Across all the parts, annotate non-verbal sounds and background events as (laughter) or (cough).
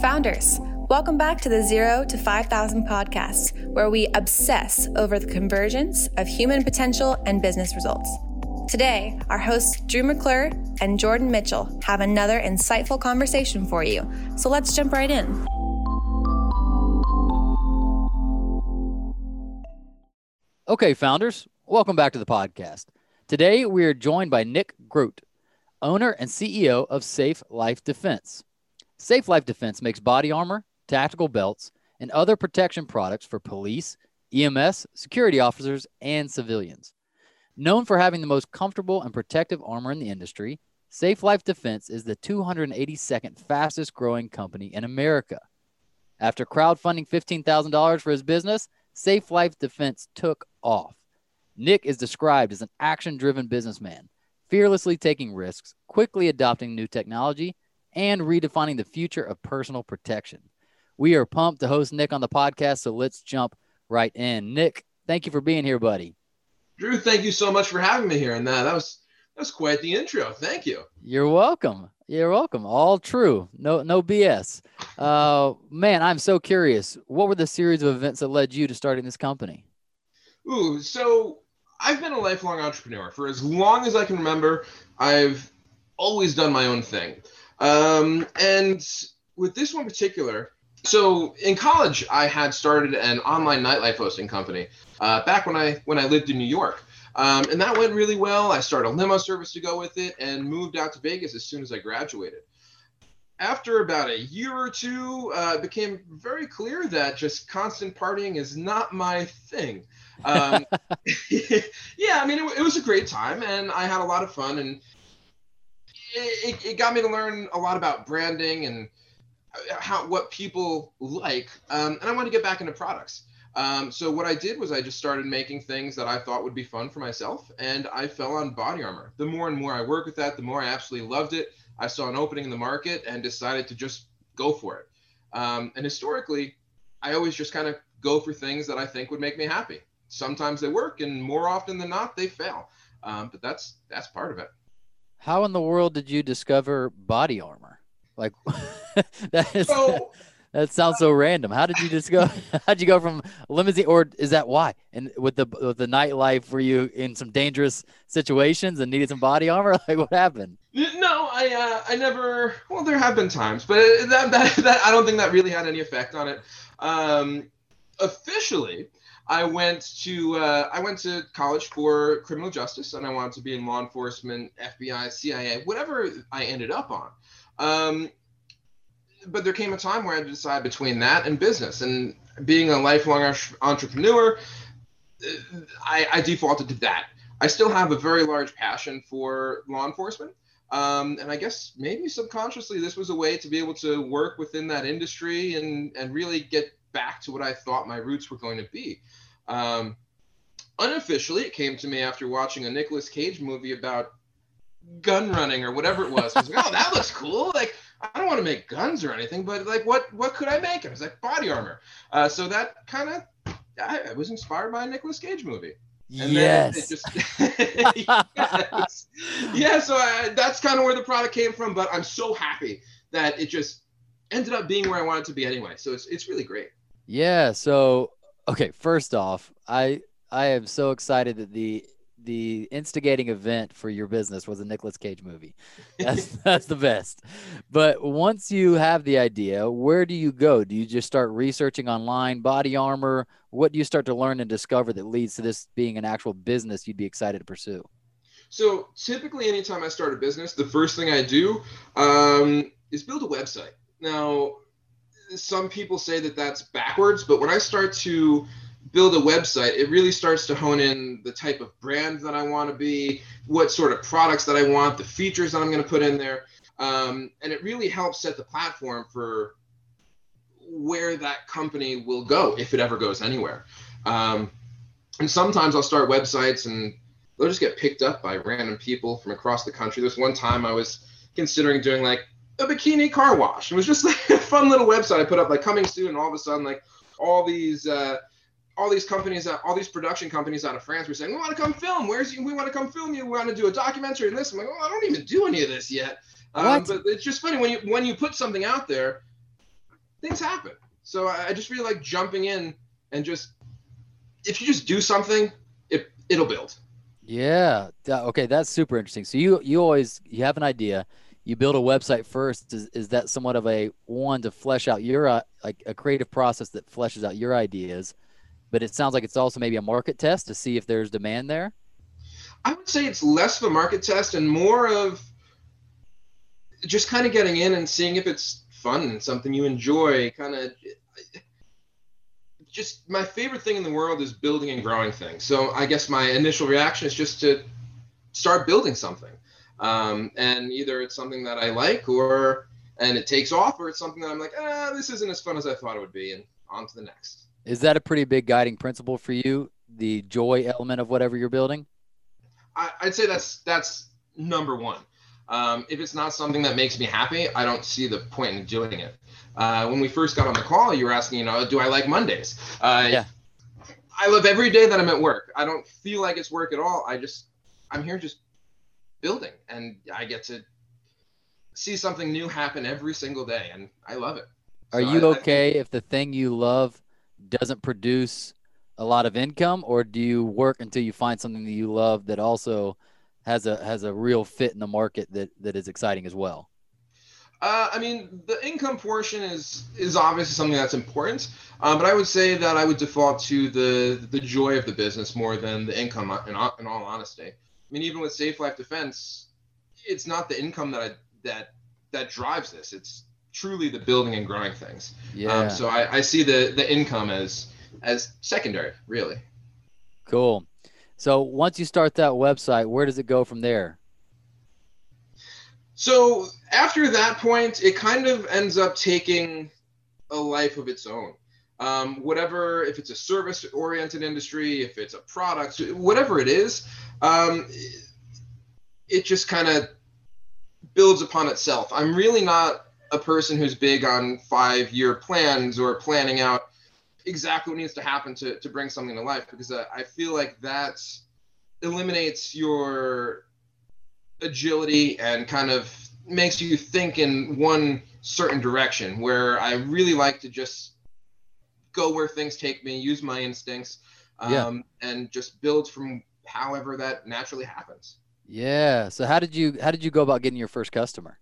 Founders, welcome back to the Zero to 5,000 podcast, where we obsess over the convergence of human potential and business results. Today, our hosts Drew McClure and Jordan Mitchell have another insightful conversation for you. So let's jump right in. Okay, founders, welcome back to the podcast. Today, we are joined by Nick Groat, owner and CEO of Safe Life Defense. Safe Life Defense makes body armor, tactical belts, and other protection products for police, EMS, security officers, and civilians. Known for having the most comfortable and protective armor in the industry, Safe Life Defense is the 282nd fastest growing company in America. After crowdfunding $15,000 for his business, Safe Life Defense took off. Nick is described as an action driven businessman, fearlessly taking risks, quickly adopting new technology, and redefining the future of personal protection. We are pumped to host Nick on the podcast, so let's jump right in. Nick, thank you for being here, buddy. Drew, thank you so much for having me here. And that, that was that was quite the intro. Thank you. You're welcome. You're welcome. All true. No no BS. Uh, man, I'm so curious. What were the series of events that led you to starting this company? Ooh, so I've been a lifelong entrepreneur for as long as I can remember. I've always done my own thing. Um, and with this one particular, so in college, I had started an online nightlife hosting company uh, back when I when I lived in New York, um, and that went really well. I started a limo service to go with it, and moved out to Vegas as soon as I graduated. After about a year or two, uh, it became very clear that just constant partying is not my thing. Um, (laughs) (laughs) yeah, I mean, it, it was a great time, and I had a lot of fun, and it, it got me to learn a lot about branding and how what people like um, and i wanted to get back into products. Um, so what i did was i just started making things that i thought would be fun for myself and i fell on body armor. The more and more i work with that the more i absolutely loved it. I saw an opening in the market and decided to just go for it. Um, and historically i always just kind of go for things that i think would make me happy. Sometimes they work and more often than not they fail. Um, but that's that's part of it how in the world did you discover body armor? Like (laughs) that is so, (laughs) that sounds so random. How did you just (laughs) go? How'd you go from limousine, or is that why? And with the with the nightlife, were you in some dangerous situations and needed some body armor? Like what happened? No, I uh, I never. Well, there have been times, but that, that that I don't think that really had any effect on it. Um, officially, I went to uh, I went to college for criminal justice, and I wanted to be in law enforcement, FBI, CIA, whatever I ended up on. Um, but there came a time where I had to decide between that and business. And being a lifelong entrepreneur, I, I defaulted to that. I still have a very large passion for law enforcement. Um, and I guess maybe subconsciously this was a way to be able to work within that industry and, and really get back to what I thought my roots were going to be. Um, unofficially, it came to me after watching a Nicolas Cage movie about gun running or whatever it was. I was like, oh, that (laughs) looks cool. Like, I don't want to make guns or anything, but like, what what could I make? I was like, body armor. Uh, so that kind of, I, I, was inspired by a Nicolas Cage movie. And yes. Just, (laughs) yes. Yeah. So I, that's kind of where the product came from. But I'm so happy that it just ended up being where I wanted to be anyway. So it's it's really great. Yeah. So okay, first off, I I am so excited that the the instigating event for your business was a Nicolas Cage movie. That's (laughs) that's the best. But once you have the idea, where do you go? Do you just start researching online body armor? What do you start to learn and discover that leads to this being an actual business you'd be excited to pursue? So typically, anytime I start a business, the first thing I do um, is build a website. Now, some people say that that's backwards, but when I start to build a website, it really starts to hone in the type of brand that I want to be, what sort of products that I want, the features that I'm going to put in there. Um, and it really helps set the platform for where that company will go if it ever goes anywhere. Um, and sometimes I'll start websites and they'll just get picked up by random people from across the country. There's one time I was considering doing like a bikini car wash. It was just (laughs) like fun little website I put up, like coming soon, and all of a sudden, like all these uh, all these companies, all these production companies out of France were saying, "We want to come film. Where's you? We want to come film you. We want to do a documentary and this." I'm like, "Oh, I don't even do any of this yet." Um, but it's just funny when you when you put something out there, things happen. So I, I just really like jumping in and just if you just do something, it it'll build. Yeah. Okay, that's super interesting. So you you always you have an idea, you build a website first. Is is that somewhat of a one to flesh out your uh, like a creative process that fleshes out your ideas? But it sounds like it's also maybe a market test to see if there's demand there. I would say it's less of a market test and more of just kind of getting in and seeing if it's fun and something you enjoy. Kind of just my favorite thing in the world is building and growing things. So I guess my initial reaction is just to start building something. Um, and either it's something that I like or and it takes off or it's something that I'm like, ah, this isn't as fun as I thought it would be and on to the next. Is that a pretty big guiding principle for you? The joy element of whatever you're building? I, I'd say that's that's number one. Um, if it's not something that makes me happy, I don't see the point in doing it. Uh, when we first got on the call, you were asking, you know, do I like Mondays? Uh, Yeah. I love every day that I'm at work. I don't feel like it's work at all. I just, I'm here just building, and I get to see something new happen every single day, and I love it. Are So you I- I- okay if the thing you love doesn't produce a lot of income, or do you work until you find something that you love that also has a has a real fit in the market that that is exciting as well? Uh, I mean, the income portion is is obviously something that's important, um, but I would say that I would default to the the joy of the business more than the income. In, all- in all honesty, I mean, even with Safe Life Defense, it's not the income that I, that that drives this. It's truly the building and growing things. Yeah, Um, so I, I see the the income as as secondary, really. cool. So once you start that website, where does it go from there? So after that point, it kind of ends up taking a life of its own. Um, whatever, if it's a service oriented industry, if it's a product, whatever it is, um, it just kind of builds upon itself. I'm really not a person who's big on five year plans or planning out exactly what needs to happen to, to bring something to life because I, I feel like that eliminates your agility and kind of makes you think in one certain direction where I really like to just go where things take me, use my instincts, um, Yeah. and just build from however that naturally happens. Yeah. So how did you how did you go about getting your first customer?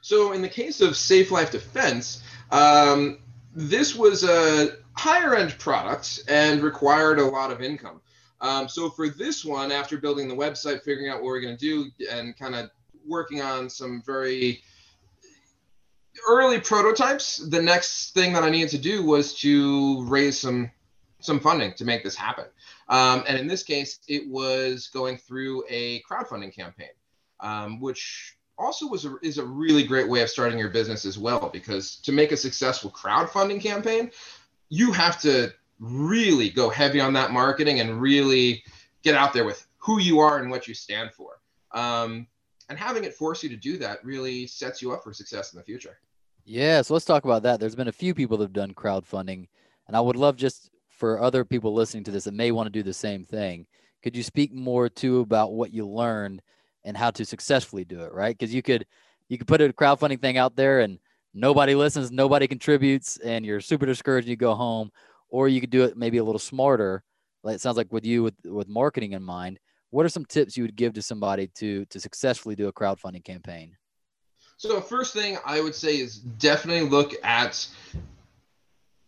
So in the case of Safe Life Defense, um, this was a higher end product and required a lot of income. Um, so for this one, after building the website, figuring out what we're going to do, and kind of working on some very early prototypes, the next thing that I needed to do was to raise some some funding to make this happen. Um, and in this case, it was going through a crowdfunding campaign, um, which also was a, is a really great way of starting your business as well. Because to make a successful crowdfunding campaign, you have to really go heavy on that marketing and really get out there with who you are and what you stand for. Um, and having it force you to do that really sets you up for success in the future. Yeah, so let's talk about that. There's been a few people that have done crowdfunding, and I would love just for other people listening to this that may want to do the same thing. Could you speak more too about what you learned and how to successfully do it, right? Because you could you could put a crowdfunding thing out there and nobody listens, nobody contributes, and you're super discouraged and you go home, or you could do it maybe a little smarter. Like it sounds like with you with with marketing in mind. What are some tips you would give to somebody to to successfully do a crowdfunding campaign? So first thing I would say is definitely look at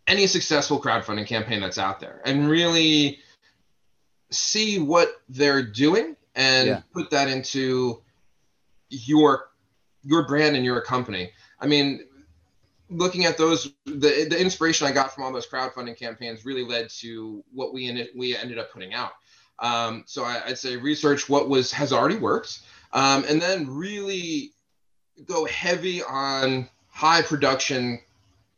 any successful crowdfunding campaign that's out there and really see what they're doing and Yeah. put that into your your brand and your company. I mean, looking at those, the the inspiration I got from all those crowdfunding campaigns really led to what we ended we ended up putting out. Um, so I, I'd say research what was has already worked, um, and then really go heavy on high production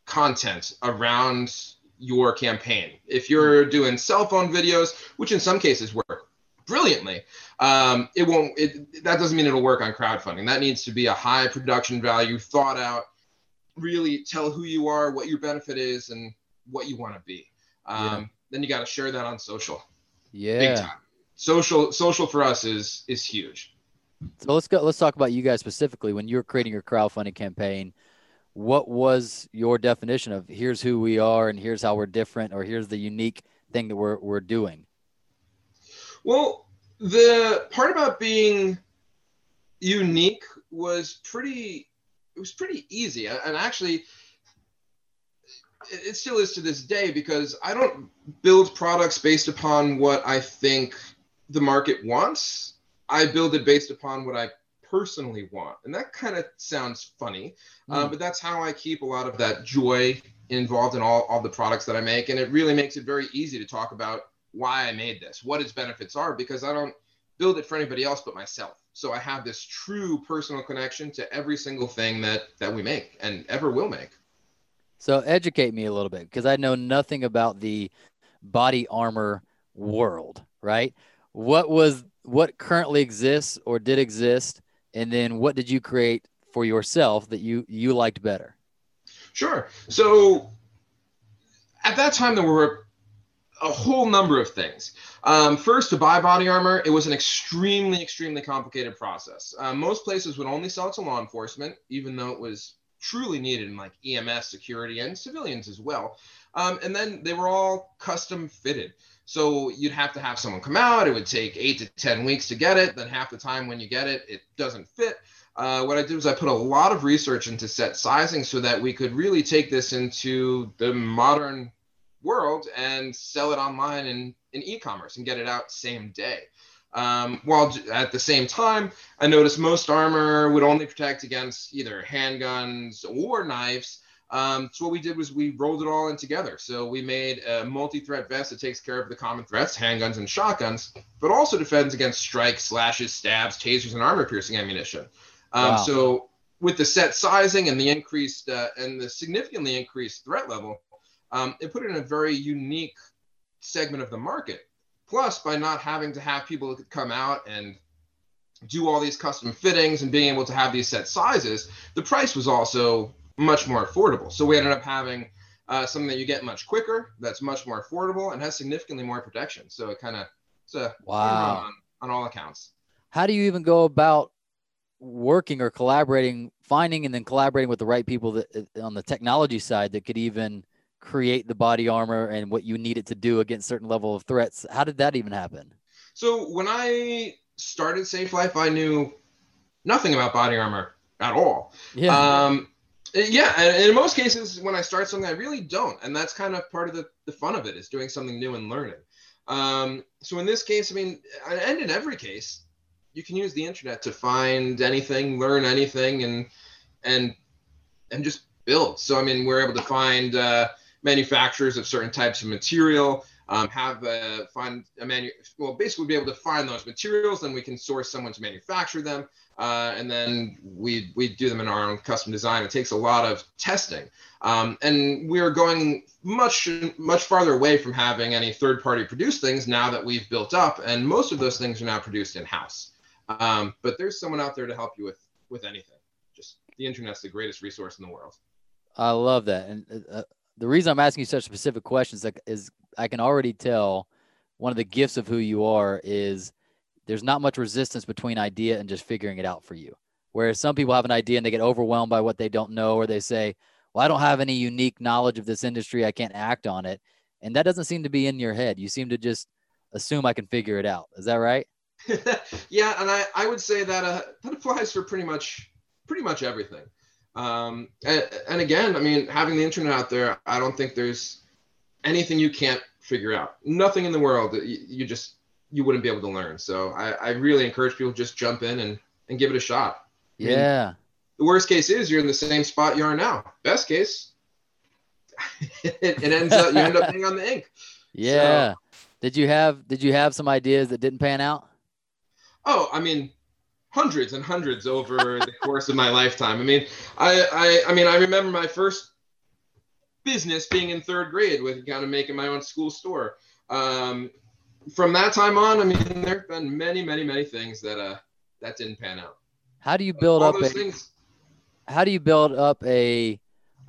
content around your campaign. If you're doing cell phone videos, which in some cases work brilliantly, um, it won't. It, that doesn't mean it'll work on crowdfunding. That needs to be a high production value, thought out. Really tell who you are, what your benefit is, and what you want to be. Um, Yeah. Then you got to share that on social, Yeah. big time. Social, social for us is is huge. So let's go. Let's talk about you guys specifically. When you're creating your crowdfunding campaign, what was your definition of here's who we are and here's how we're different or here's the unique thing that we're, we're doing? Well, the part about being unique was pretty it was pretty easy and actually it still is to this day because I don't build products based upon what I think the market wants. I build it based upon what I personally want. And that kind of sounds funny, mm. uh, hmm. but that's how I keep a lot of that joy involved in all, all the products that I make. And it really makes it very easy to talk about why I made this, what its benefits are, because I don't build it for anybody else but myself. So I have this true personal connection to every single thing that that we make and ever will make. So educate me a little bit because I know nothing about the body armor world, right? What was what currently exists or did exist and then what did you create for yourself that you you liked better? Sure. So at that time there were a whole number of things. Um, first, to buy body armor, it was an extremely, extremely complicated process. Uh, most places would only sell it to law enforcement, even though it was truly needed in like EMS security and civilians as well. Um, and then they were all custom fitted. So you'd have to have someone come out. It would take eight to 10 weeks to get it. Then half the time when you get it, it doesn't fit. Uh, what I did was I put a lot of research into set sizing so that we could really take this into the modern world and sell it online in, in e-commerce and get it out same day. Um, while at the same time, I noticed most armor would only protect against either handguns or knives. Um, so what we did was we rolled it all in together. So we made a multi-threat vest that takes care of the common threats, handguns and shotguns, but also defends against strikes, slashes, stabs, tasers, and armor-piercing ammunition. Um, wow. So with the set sizing and the increased uh, and the significantly increased threat level, um, it put it in a very unique segment of the market. Plus, by not having to have people come out and do all these custom fittings and being able to have these set sizes, the price was also much more affordable. So we ended up having uh, something that you get much quicker, that's much more affordable, and has significantly more protection. So it kind of it's a wow on, on all accounts. How do you even go about working or collaborating, finding and then collaborating with the right people that on the technology side that could even create the body armor and what you need it to do against certain level of threats. How did that even happen? So when I started Safe Life, I knew nothing about body armor at all. Yeah. Um, yeah, and in most cases, when I start something, I really don't, and that's kind of part of the, the fun of it is doing something new and learning. Um, so in this case, I mean, and in every case, you can use the internet to find anything, learn anything, and and and just build. So I mean, we're able to find uh, manufacturers of certain types of material, um, have a, find a manu- well, basically be able to find those materials, then we can source someone to manufacture them, uh, and then we we do them in our own custom design. It takes a lot of testing, um, and we're going much much farther away from having any third party produce things now that we've built up, and most of those things are now produced in house. Um, but there's someone out there to help you with with anything. Just the internet's the greatest resource in the world. I love that, and uh, the reason I'm asking you such specific questions is I can already tell one of the gifts of who you are is there's not much resistance between idea and just figuring it out for you. Whereas some people have an idea and they get overwhelmed by what they don't know, or they say, Well, I don't have any unique knowledge of this industry. I can't act on it. And that doesn't seem to be in your head. You seem to just assume I can figure it out. Is that right? (laughs) yeah. And I, I would say that uh, that applies for pretty much pretty much everything. Um, and, and again, I mean, having the internet out there, I don't think there's anything you can't figure out. Nothing in the world you, you just you wouldn't be able to learn. So I, I really encourage people just jump in and, and give it a shot. I yeah. Mean, the worst case is you're in the same spot you are now. Best case, (laughs) it, it, ends up you end up being on the ink. Yeah. So, did you have did you have some ideas that didn't pan out? Oh, I mean, hundreds and hundreds over the course of my lifetime. I mean, I, I, I mean, I remember my first business being in third grade with kind of making my own school store. Um, from that time on, I mean, there have been many, many, many things that uh that didn't pan out. How do you build up a, things, How do you build up a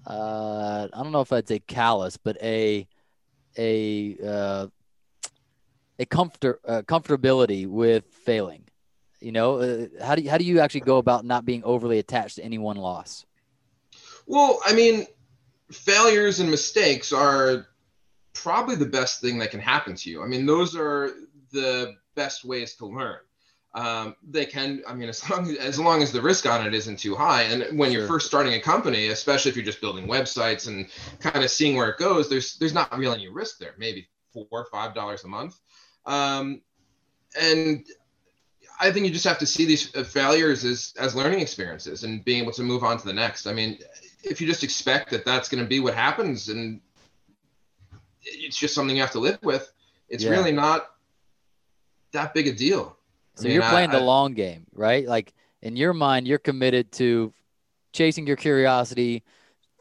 uh, I don't know if I'd say callous, but a a uh, a comfort uh, comfortability with failing. You know, uh, how do you, how do you actually go about not being overly attached to any one loss? Well, I mean, failures and mistakes are probably the best thing that can happen to you. I mean, those are the best ways to learn. Um, they can, I mean, as (laughs) long as, as long as the risk on it isn't too high. And when sure. you're first starting a company, especially if you're just building websites and kind of seeing where it goes, there's there's not really any risk there. Maybe four or five dollars a month. Um, and I think you just have to see these uh, failures as as learning experiences and being able to move on to the next. I mean, if you just expect that that's going to be what happens and it's just something you have to live with, it's yeah. really not that big a deal. So I mean, you're playing I, the long game, right? Like in your mind, you're committed to chasing your curiosity,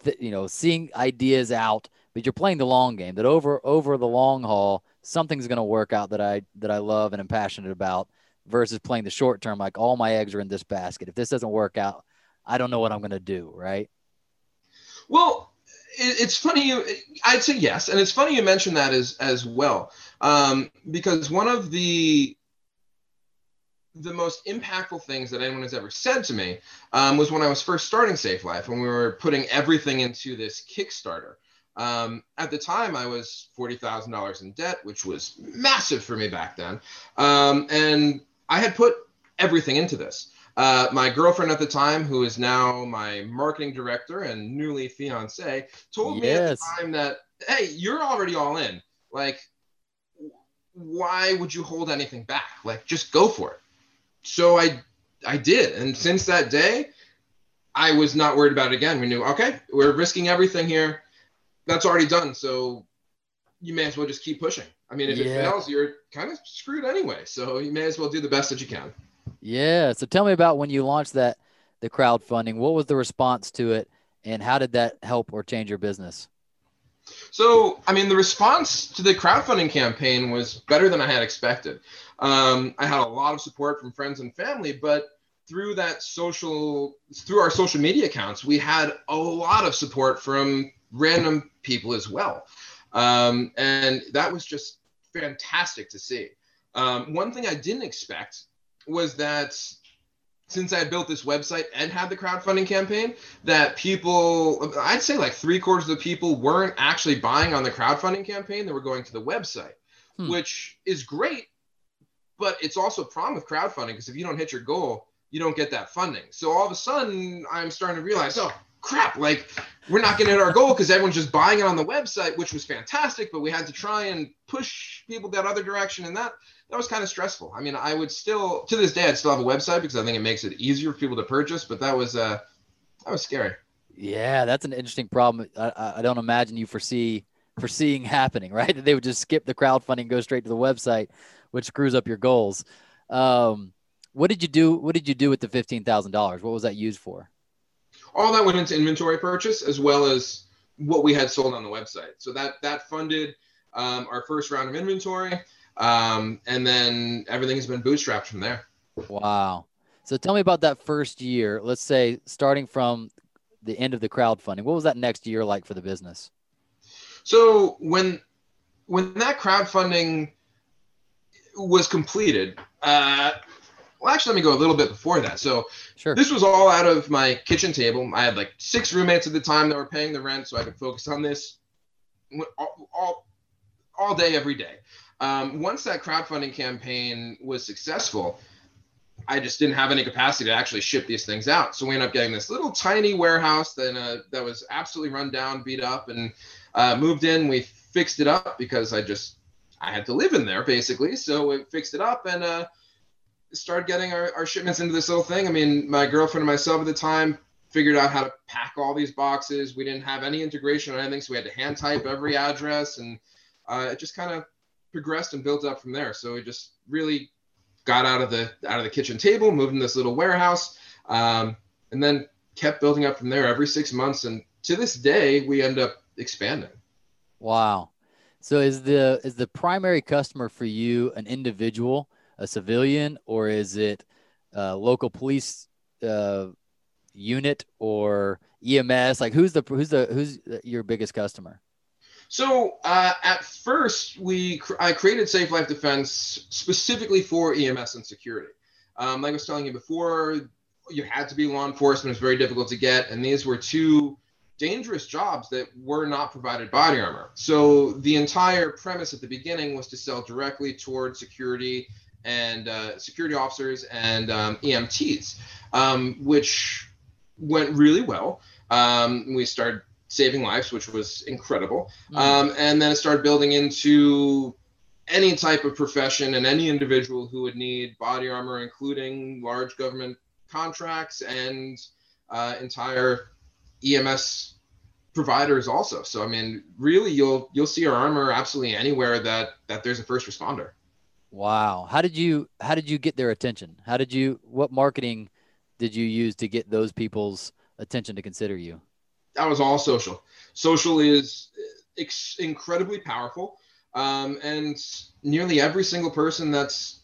th- you know, seeing ideas out, but you're playing the long game. That over over the long haul, something's going to work out that I that I love and I'm passionate about versus playing the short term like all my eggs are in this basket. If this doesn't work out, I don't know what I'm going to do, right? Well, it's funny you I'd say yes, and it's funny you mentioned that as as well. Um, because one of the the most impactful things that anyone has ever said to me um, was when I was first starting Safe Life, when we were putting everything into this Kickstarter. Um, at the time, I was $40,000 in debt, which was massive for me back then. Um, and I had put everything into this. Uh, my girlfriend at the time, who is now my marketing director and newly fiance, told yes. me at the time that, hey, you're already all in. Like, why would you hold anything back? Like, just go for it. So I, I did, and since that day, I was not worried about it again. We knew, okay, we're risking everything here. That's already done. So you may as well just keep pushing. I mean, if yeah. it fails, you're kind of screwed anyway. So you may as well do the best that you can. Yeah. So tell me about when you launched that the crowdfunding. What was the response to it, and how did that help or change your business? So, I mean, the response to the crowdfunding campaign was better than I had expected. Um, I had a lot of support from friends and family, but through that social, through our social media accounts, we had a lot of support from random people as well. Um, and that was just fantastic to see. Um, one thing I didn't expect was that since I built this website and had the crowdfunding campaign, that people, I'd say like three quarters of the people weren't actually buying on the crowdfunding campaign. They were going to the website, hmm. which is great. But it's also a problem with crowdfunding because if you don't hit your goal, you don't get that funding. So all of a sudden, I'm starting to realize, oh, crap, like we're not going to hit our goal because everyone's just buying it on the website, which was fantastic, but we had to try and push people that other direction. And that, that was kind of stressful. I mean, I would still, to this day, I'd still have a website because I think it makes it easier for people to purchase, but that was, uh, that was scary. Yeah, that's an interesting problem. I, I don't imagine you foresee foreseeing (laughs) happening, right? That they would just skip the crowdfunding, and go straight to the website, which screws up your goals. Um, what did you do? What did you do with the fifteen thousand dollars? What was that used for? all that went into inventory purchase as well as what we had sold on the website. So that that funded um, our first round of inventory, um, and then everything has been bootstrapped from there. Wow. So tell me about that first year. Let's say starting from the end of the crowdfunding. What was that next year like for the business? So when when that crowdfunding was completed, uh, well, actually, let me go a little bit before that. So, sure. this was all out of my kitchen table. I had like six roommates at the time that were paying the rent, so I could focus on this all, all, all day, every day. Um, once that crowdfunding campaign was successful, I just didn't have any capacity to actually ship these things out. So we ended up getting this little tiny warehouse that uh, that was absolutely run down, beat up, and uh, moved in. We fixed it up because I just I had to live in there basically. So we fixed it up and uh, started getting our, our shipments into this little thing. I mean, my girlfriend and myself at the time figured out how to pack all these boxes. We didn't have any integration or anything, so we had to hand type every address, and uh, it just kind of progressed and built up from there. So we just really got out of the out of the kitchen table, moved in this little warehouse, um, and then kept building up from there every six months. And to this day, we end up expanding. Wow. So is the is the primary customer for you an individual a civilian or is it local police uh, unit or EMS? Like who's the who's the who's your biggest customer? So uh, at first, we I created Safe Life Defense specifically for EMS and security. Um, like I was telling you before, you had to be law enforcement. It's very difficult to get, and these were two dangerous jobs that were not provided body armor. So the entire premise at the beginning was to sell directly toward security and uh, security officers and um, EMTs, um, which went really well. Um, we started saving lives, which was incredible. Mm. and then it started building into any type of profession and any individual who would need body armor, including large government contracts and uh, entire EMS providers also. So I mean, really, you'll you'll see our armor absolutely anywhere that that there's a first responder. Wow. How did you how did you get their attention? How did you what marketing did you use to get those people's attention to consider you? That was all social. Social is ex- incredibly powerful. Um, and nearly every single person that's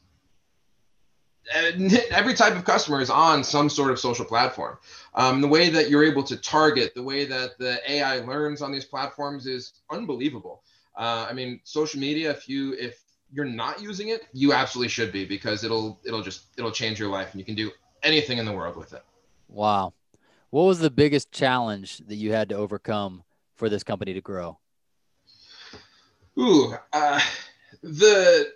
(laughs) every type of customer is on some sort of social platform. Um, the way that you're able to target, the way that the AI learns on these platforms is unbelievable. Uh, I mean, social media. If you if you're not using it, you absolutely should be because it'll it'll just it'll change your life and you can do anything in the world with it. Wow. What was the biggest challenge that you had to overcome for this company to grow? Ooh, uh, the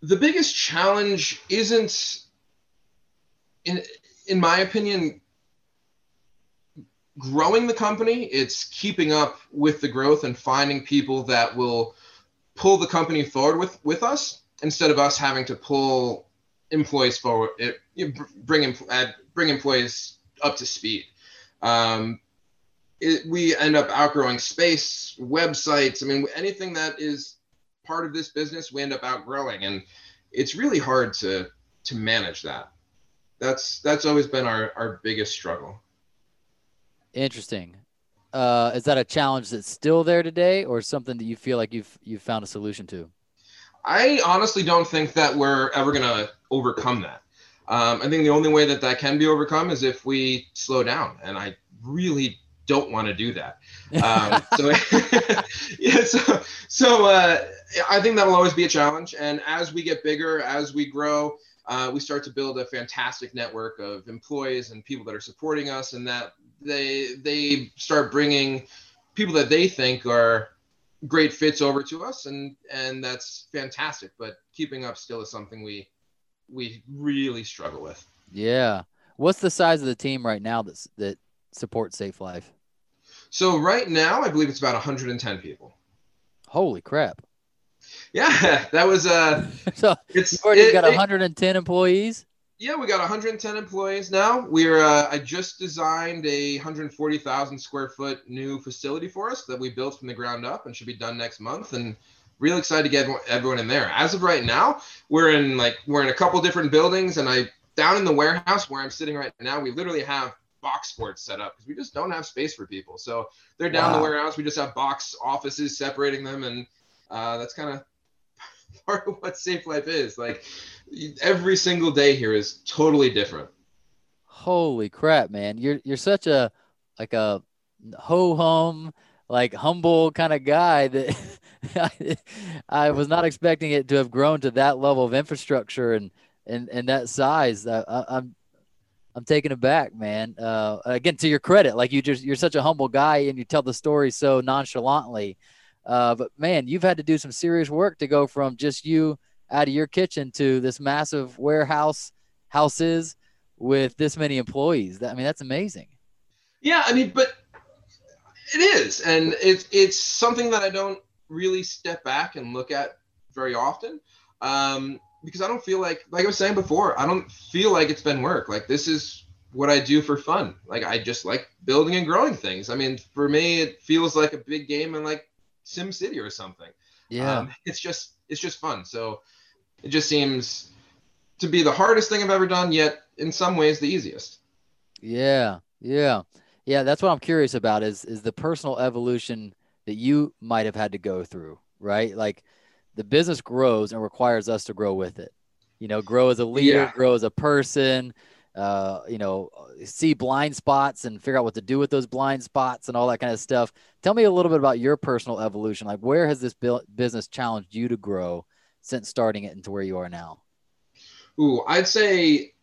the biggest challenge isn't in in my opinion growing the company it's keeping up with the growth and finding people that will pull the company forward with with us instead of us having to pull employees forward it, bring bring employees up to speed um, it, we end up outgrowing space, websites. I mean, anything that is part of this business, we end up outgrowing, and it's really hard to to manage that. That's that's always been our our biggest struggle. Interesting. Uh, is that a challenge that's still there today, or something that you feel like you've you've found a solution to? I honestly don't think that we're ever gonna overcome that. Um, I think the only way that that can be overcome is if we slow down, and I really don't want to do that. (laughs) Um, so, (laughs) yeah, so, so uh, I think that'll always be a challenge. And as we get bigger, as we grow, uh, we start to build a fantastic network of employees and people that are supporting us, and that they they start bringing people that they think are great fits over to us, and and that's fantastic. But keeping up still is something we we really struggle with. Yeah. What's the size of the team right now that's that supports Safe Life? So right now, I believe it's about 110 people. Holy crap! Yeah, (laughs) that was uh. (laughs) so it's already it, got 110 it, employees. Yeah, we got 110 employees now. We're uh, I just designed a 140,000 square foot new facility for us that we built from the ground up and should be done next month. And really excited to get everyone in there. As of right now, we're in like we're in a couple different buildings, and I down in the warehouse where I'm sitting right now, we literally have box sports set up because we just don't have space for people. So they're down wow. the warehouse. We just have box offices separating them, and uh, that's kind of (laughs) part of what Safe Life is. Like every single day here is totally different. Holy crap, man! You're you're such a like a ho hum like humble kind of guy that (laughs) I, I, was not expecting it to have grown to that level of infrastructure and and and that size. I, I'm I'm taken aback, man. Uh, again, to your credit, like you just you're such a humble guy and you tell the story so nonchalantly. Uh, but man, you've had to do some serious work to go from just you out of your kitchen to this massive warehouse houses with this many employees. I mean, that's amazing. Yeah, I mean, but it is, and it's it's something that I don't really step back and look at very often. Um, because I don't feel like like I was saying before, I don't feel like it's been work. Like this is what I do for fun. Like I just like building and growing things. I mean, for me, it feels like a big game and like Sim City or something. Yeah, um, it's just it's just fun. So it just seems to be the hardest thing I've ever done, yet in some ways the easiest. Yeah, yeah, yeah. That's what I'm curious about is is the personal evolution that you might have had to go through, right? Like the business grows and requires us to grow with it. You know, grow as a leader, yeah. grow as a person. Uh, you know, see blind spots and figure out what to do with those blind spots and all that kind of stuff. Tell me a little bit about your personal evolution. Like, where has this business challenged you to grow since starting it into where you are now? Ooh, I'd say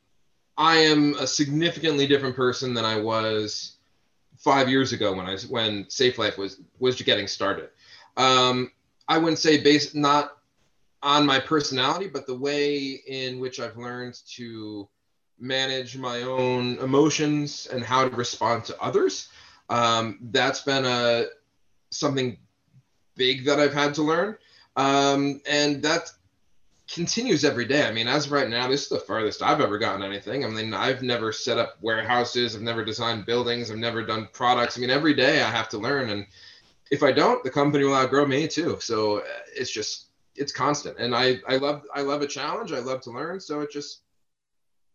I am a significantly different person than I was five years ago when I when Safe Life was was getting started. Um, I wouldn't say based not on my personality, but the way in which I've learned to manage my own emotions and how to respond to others. Um, that's been a something big that I've had to learn, um, and that continues every day. I mean, as right now, this is the farthest I've ever gotten anything. I mean, I've never set up warehouses, I've never designed buildings, I've never done products. I mean, every day I have to learn, and if I don't, the company will outgrow me too. So uh, it's just it's constant, and I I love I love a challenge. I love to learn, so it just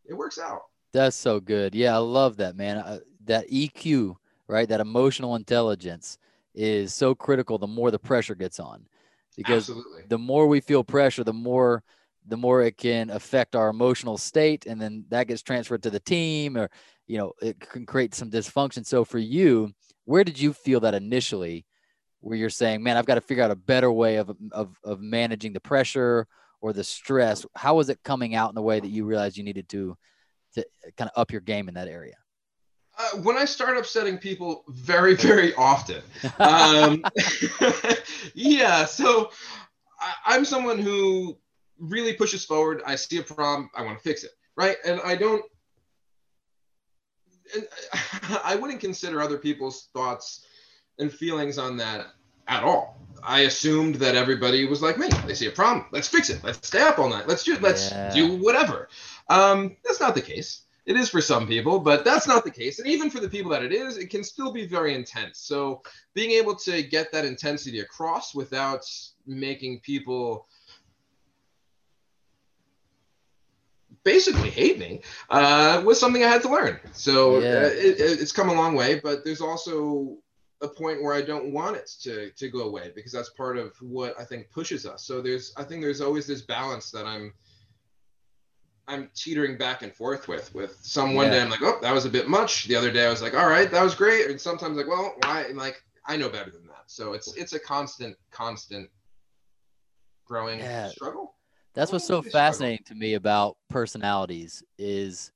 it works out. That's so good. Yeah, I love that, man. Uh, that EQ, right? That emotional intelligence is so critical the more the pressure gets on. Because Absolutely. the more we feel pressure, the more the more it can affect our emotional state and then that gets transferred to the team or you know, it can create some dysfunction. So for you, where did you feel that initially where you're saying, "Man, I've got to figure out a better way of of of managing the pressure or the stress"? How was it coming out in the way that you realized you needed to to kind of up your game in that area? Uh, when I start upsetting people very, (laughs) very often. Um, (laughs) yeah, so I, I'm someone who really pushes forward. I see a problem, I want to fix it, right? And I don't. And (laughs) I wouldn't consider other people's thoughts and feelings on that at all. I assumed that everybody was like me. They see a problem, let's fix it. Let's stay up all night. Let's do let's Yeah. do whatever. Um, that's not the case. It is for some people, but that's not the case. And even for the people that it is, it can still be very intense. So being able to get that intensity across without making people basically hate me uh, was something I had to learn. So Yeah. uh, it, it- it's come a long way, but there's also a point where I don't want it to to go away because that's part of what I think pushes us. So there's I think there's always this balance that I'm I'm teetering back and forth with. With some one Yeah. day I'm like, oh, that was a bit much. The other day I was like, all right, that was great. And sometimes like, well, why? And like I know better than that. So it's it's a constant, constant growing Yeah. struggle. That's what's so struggle. fascinating to me about personalities is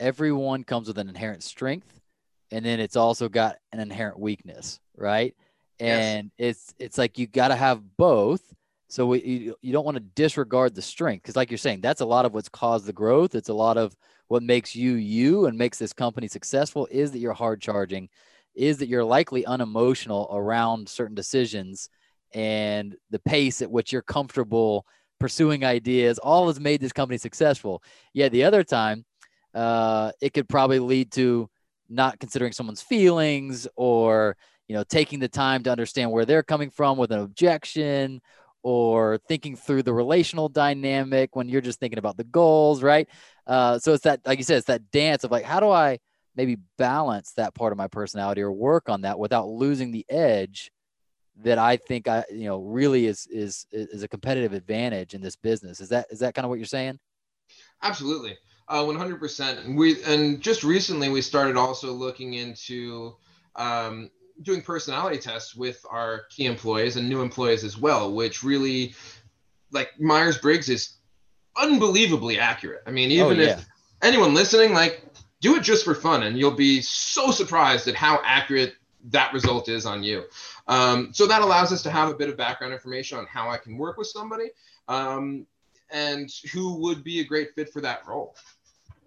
everyone comes with an inherent strength and then it's also got an inherent weakness, right? Yes. And it's it's like you got to have both. So we, you, you don't want to disregard the strength because like you're saying that's a lot of what's caused the growth. It's a lot of what makes you you and makes this company successful is that you're hard charging, is that you're likely unemotional around certain decisions and the pace at which you're comfortable pursuing ideas all has made this company successful yeah the other time uh, it could probably lead to not considering someone's feelings or you know taking the time to understand where they're coming from with an objection or thinking through the relational dynamic when you're just thinking about the goals right uh, so it's that like you said it's that dance of like how do i maybe balance that part of my personality or work on that without losing the edge that I think I you know really is is is a competitive advantage in this business. Is that is that kind of what you're saying? Absolutely, uh, 100%. And we and just recently we started also looking into um, doing personality tests with our key employees and new employees as well, which really, like Myers Briggs, is unbelievably accurate. I mean, even oh, yeah. if anyone listening, like, do it just for fun, and you'll be so surprised at how accurate that result is on you. Um, so that allows us to have a bit of background information on how I can work with somebody. Um, and who would be a great fit for that role.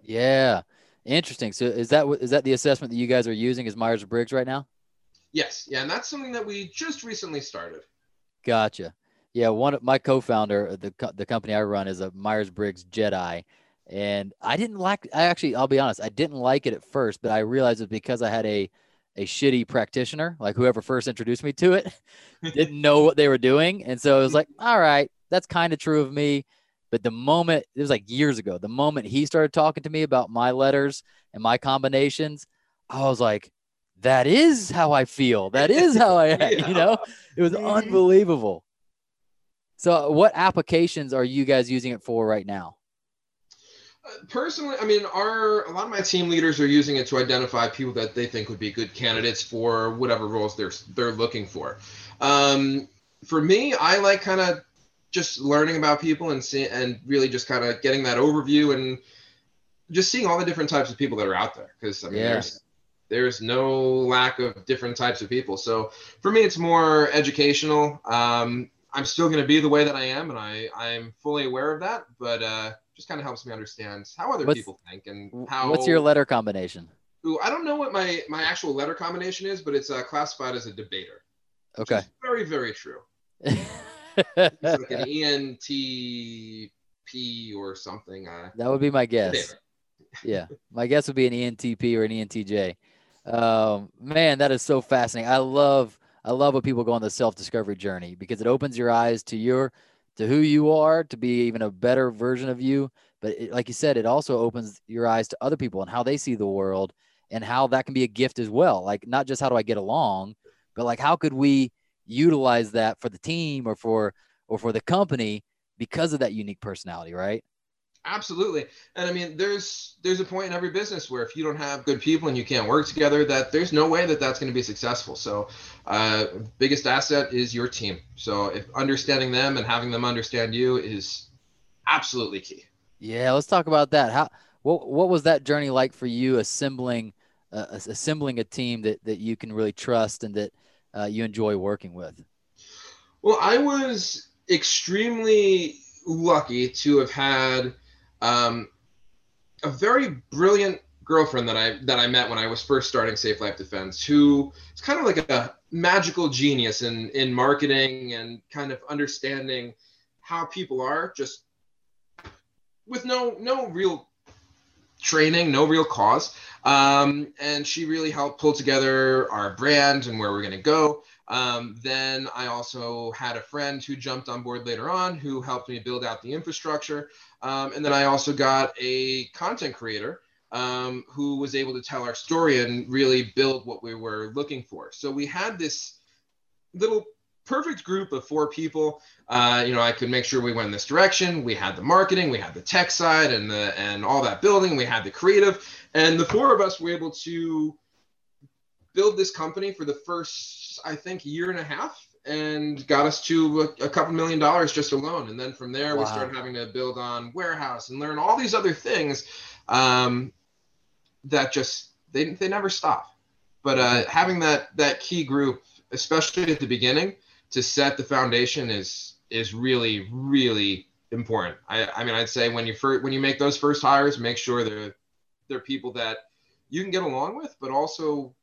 Yeah. Interesting. So is that is that the assessment that you guys are using as Myers Briggs right now? Yes, yeah, and that's something that we just recently started. Gotcha. Yeah, one of my co-founder, uh, the co- the company I run is a Myers Briggs Jedi, and I didn't like. I actually, I'll be honest, I didn't like it at first, but I realized it because I had a a shitty practitioner, like whoever first introduced me to it, (laughs) didn't know what they were doing, and so it was like, all right, that's kind of true of me. But the moment it was like years ago, the moment he started talking to me about my letters and my combinations, I was like, that is how I feel. That is how I, (laughs) Yeah. you know, it was unbelievable. So, what applications are you guys using it for right now? Uh, Personally, I mean, our a lot of my team leaders are using it to identify people that they think would be good candidates for whatever roles they're they're looking for. Um, for me, I like kind of just learning about people and see, and really just kind of getting that overview and just seeing all the different types of people that are out there. Because I mean, Yeah. there's there's no lack of different types of people. So for me, it's more educational. Um, I'm still going to be the way that I am, and I I'm fully aware of that. But uh, just kind of helps me understand how other What's- people think and how. What's your letter combination? Ooh, I don't know what my my actual letter combination is, but it's uh, classified as a debater. Okay. very very true. (laughs) It's like an (laughs) ENTP or something. That would be my guess. (laughs) yeah, my guess would be an ENTP or an ENTJ. Um, man, that is so fascinating. I love I love when people go on the self discovery journey because it opens your eyes to your to who you are, to be even a better version of you. But it, like you said, it also opens your eyes to other people and how they see the world and how that can be a gift as well. Like not just how do I get along, but like how could we utilize that for the team or for or for the company because of that unique personality, right? Absolutely. And I mean, there's there's a point in every business where if you don't have good people and you can't work together, that there's no way that that's going to be successful. So, uh, biggest asset is your team. So, if understanding them and having them understand you is absolutely key. Yeah, let's talk about that. How what what was that journey like for you assembling uh, assembling a team that that you can really trust and that uh, you enjoy working with? Well, I was extremely lucky to have had um, a very brilliant girlfriend that I that I met when I was first starting Safe Life Defense, who is kind of like a magical genius in in marketing and kind of understanding how people are, just with no no real training, no real cause. Um, and she really helped pull together our brand and where we're going to go. Um, then I also had a friend who jumped on board later on who helped me build out the infrastructure. Um, and then I also got a content creator um, who was able to tell our story and really build what we were looking for. So we had this little perfect group of four people. Uh, you know, I could make sure we went in this direction. We had the marketing, we had the tech side, and the and all that building. We had the creative, and the four of us were able to build this company for the first, I think, year and a half, and got us to a, a couple million dollars just alone. And then from there, we started having to build on warehouse and learn all these other things um, that just they they never stop. But uh, having that that key group, especially at the beginning, to set the foundation is is really really important. I, I mean, I'd say when you first when you make those first hires, make sure they're they're people that you can get along with, but also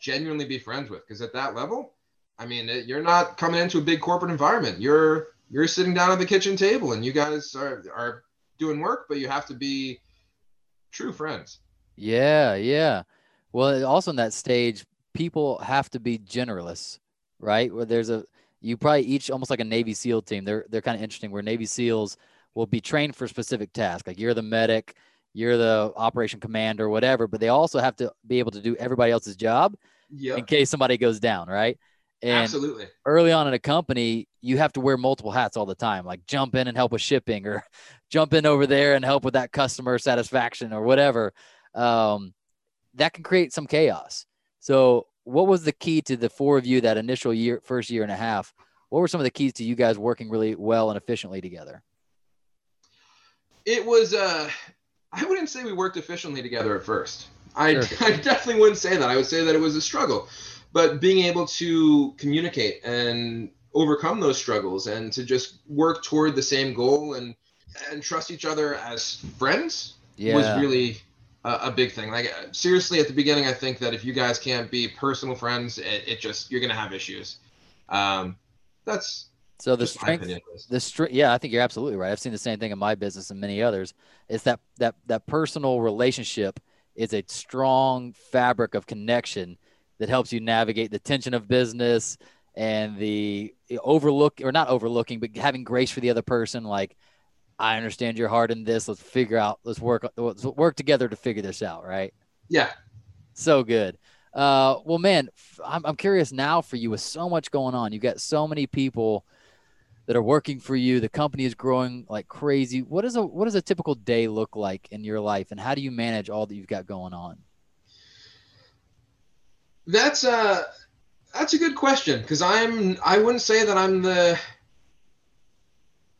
genuinely be friends with. Because at that level, I mean, you're not coming into a big corporate environment. You're you're sitting down at the kitchen table, and you guys are are doing work, but you have to be true friends. Yeah, yeah. Well, also in that stage, people have to be generalists, right? Where there's a you probably each almost like a Navy SEAL team. They're they're kind of interesting. Where Navy SEAls will be trained for specific tasks. Like you're the medic, you're the operation commander, whatever. But they also have to be able to do everybody else's job Yeah, in case somebody goes down, right? And absolutely. early on in a company, you have to wear multiple hats all the time, like jump in and help with shipping or (laughs) jump in over there and help with that customer satisfaction or whatever. Um, that can create some chaos. So, what was the key to the four of you that initial year, first year and a half? What were some of the keys to you guys working really well and efficiently together? It was. Uh, I wouldn't say we worked efficiently together at first. I, Sure. (laughs) I definitely wouldn't say that. I would say that it was a struggle, but being able to communicate and overcome those struggles and to just work toward the same goal and and trust each other as friends Yeah. was really a, a big thing. Like uh, seriously, at the beginning, I think that if you guys can't be personal friends, it, it just you're gonna have issues. Um, that's so the strength opinion. at least. the str- yeah i think you're absolutely right i've seen the same thing in my business and many others it's that that that personal relationship is a strong fabric of connection that helps you navigate the tension of business and the overlook or not overlooking but having grace for the other person like i understand your heart in this let's figure out let's work let's work together to figure this out right Yeah, so good. Uh, well, man, I'm, I'm curious now for you with so much going on. You've got so many people that are working for you. The company is growing like crazy. What is a what does a typical day look like in your life, and how do you manage all that you've got going on? That's a that's a good question because I'm I wouldn't say that I'm the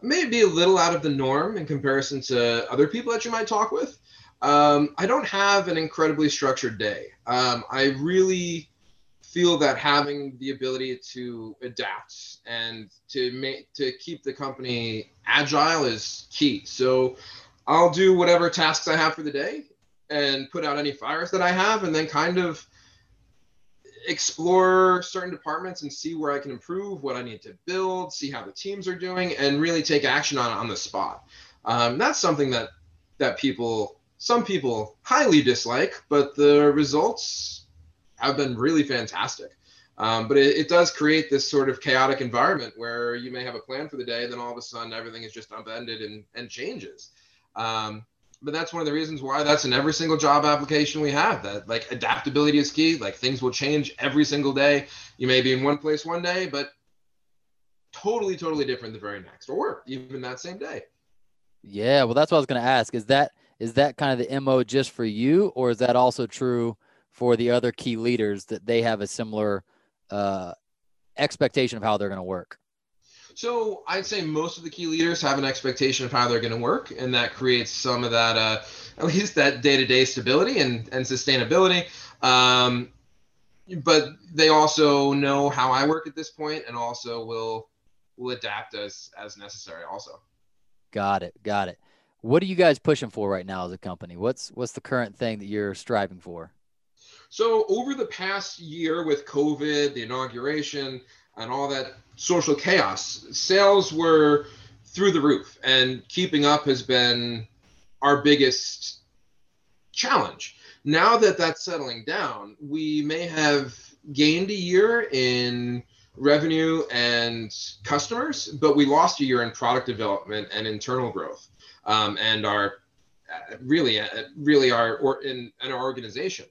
maybe a little out of the norm in comparison to other people that you might talk with. Um, I don't have an incredibly structured day. Um, I really feel that having the ability to adapt and to make to keep the company agile is key. So I'll do whatever tasks I have for the day and put out any fires that I have, and then kind of explore certain departments and see where I can improve, what I need to build, see how the teams are doing, and really take action on on the spot. Um, that's something that that people, some people, highly dislike, but the results have been really fantastic. Um, but it, it, does create this sort of chaotic environment where you may have a plan for the day, then all of a sudden everything is just upended and, and changes. Um, but that's one of the reasons why that's in every single job application we have that like adaptability is key. Like things will change every single day. You may be in one place one day but totally totally different the very next or even that same day. Yeah well that's what i was going to ask. Is that is that kind of the mo just for you or is that also true for the other key leaders that they have a similar uh, expectation of how they're going to work so I'd say most of the key leaders have an expectation of how they're going to work, and that creates some of that, uh, (laughs) at least that day-to-day stability and, and sustainability. Um, but they also know how I work at this point, and also will will adapt as as necessary. Also. Got it. Got it. What are you guys pushing for right now as a company? What's what's the current thing that you're striving for? So over the past year with COVID, the inauguration, and all that social chaos, sales were through the roof, and keeping up has been our biggest challenge. Now that that's settling down, we may have gained a year in revenue and customers, but we lost a year in product development and internal growth, um, and our really, really our or in, in our organization.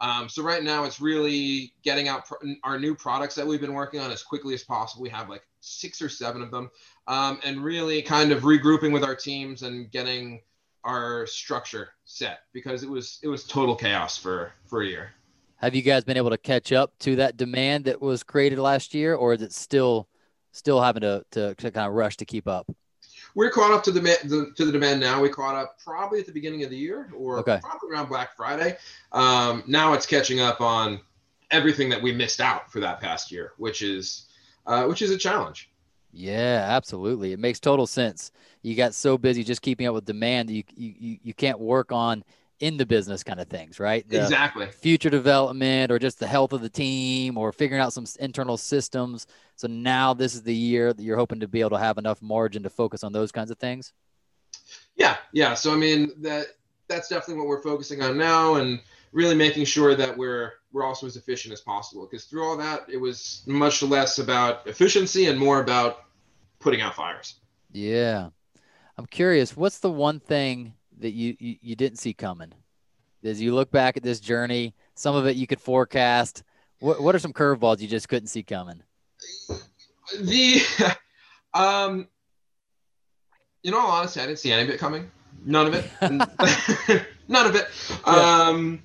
Um, so right now it's really getting out our new products that we've been working on as quickly as possible. We have like six or seven of them, um, and really kind of regrouping with our teams and getting our structure set because it was it was total chaos for for a year. Have you guys been able to catch up to that demand that was created last year, or is it still still having to to, to kind of rush to keep up? We're caught up to the, the, to the demand now. We caught up probably at the beginning of the year or okay. probably around Black Friday. Um, now it's catching up on everything that we missed out for that past year, which is uh, which is a challenge. Yeah, absolutely. It makes total sense. You got so busy just keeping up with demand, you you you can't work on in the business kind of things, right? The exactly. Future development or just the health of the team or figuring out some internal systems. So now this is the year that you're hoping to be able to have enough margin to focus on those kinds of things. Yeah, yeah. So I mean that that's definitely what we're focusing on now and really making sure that we're we're also as efficient as possible because through all that it was much less about efficiency and more about putting out fires. Yeah. I'm curious, what's the one thing that you, you, you didn't see coming? As you look back at this journey, some of it you could forecast. What, what are some curveballs you just couldn't see coming? The, (laughs) um, in all honesty, I didn't see any of it coming. None of it. (laughs) None of it. Yeah. Um,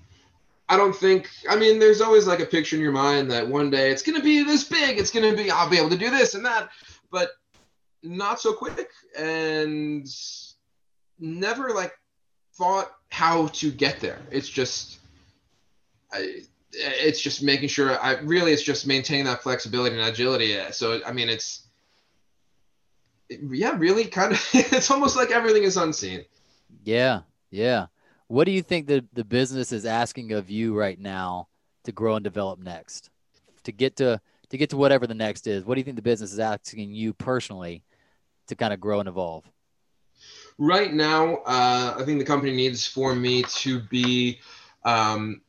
I don't think. I mean, there's always like a picture in your mind that one day it's gonna be this big. It's gonna be. I'll be able to do this and that. But not so quick, and never like thought how to get there. It's just, I, it's just making sure. I really, it's just maintaining that flexibility and agility. So I mean, it's yeah, really kind of. (laughs) it's almost like everything is unseen. Yeah, yeah. What do you think the the business is asking of you right now to grow and develop next? To get to to get to whatever the next is, what do you think the business is asking you personally to kind of grow and evolve? Right now, uh, I think the company needs for me to be um,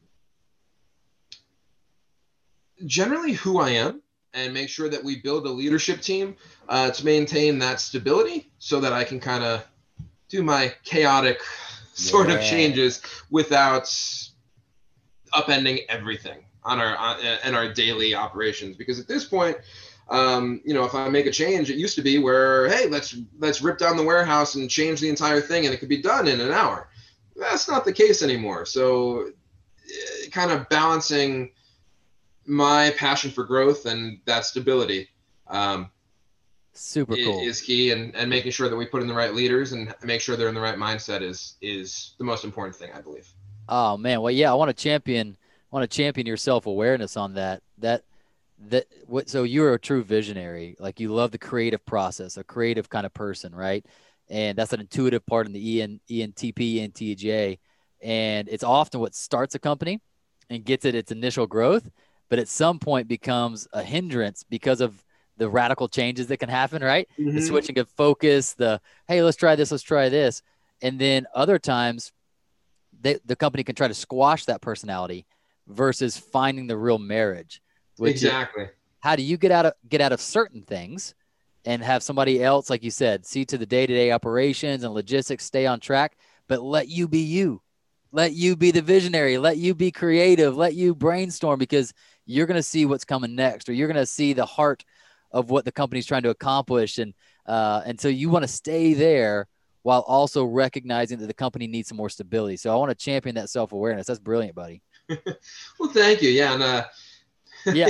generally who I am and make sure that we build a leadership team uh, to maintain that stability so that I can kind of do my chaotic (laughs) sort yeah. of changes without upending everything on our on, in our daily operations because at this point um, you know, if I make a change, it used to be where, hey, let's let's rip down the warehouse and change the entire thing, and it could be done in an hour. That's not the case anymore. So, eh, kind of balancing my passion for growth and that stability. Um, Super cool. is key, and and making sure that we put in the right leaders and make sure they're in the right mindset is is the most important thing, I believe. Oh man, well yeah, I want to champion I want to champion your self-awareness on that. That that what so you're a true visionary. Like you love the creative process, a creative kind of person, right? And that's an intuitive part in the EN, ENTP, ENTJ. And it's often what starts a company and gets it its initial growth, but at some point becomes a hindrance because of the radical changes that can happen, right? the mm-hmm. switching of focus, the hey, let's try this, let's try this, and then other times, they, the company can try to squash that personality versus finding the real marriage. Which is- Exactly. how do you get out of get out of certain things, and have somebody else, like you said, see to the day to day operations and logistics, stay on track, but let you be you, let you be the visionary, let you be creative, let you brainstorm because you're going to see what's coming next, or you're going to see the heart of what the company's trying to accomplish. And uh, and so you want to stay there while also recognizing that the company needs some more stability. So i want to champion that self-awareness. That's brilliant buddy. (laughs) Well, thank you. Yeah, and uh, yeah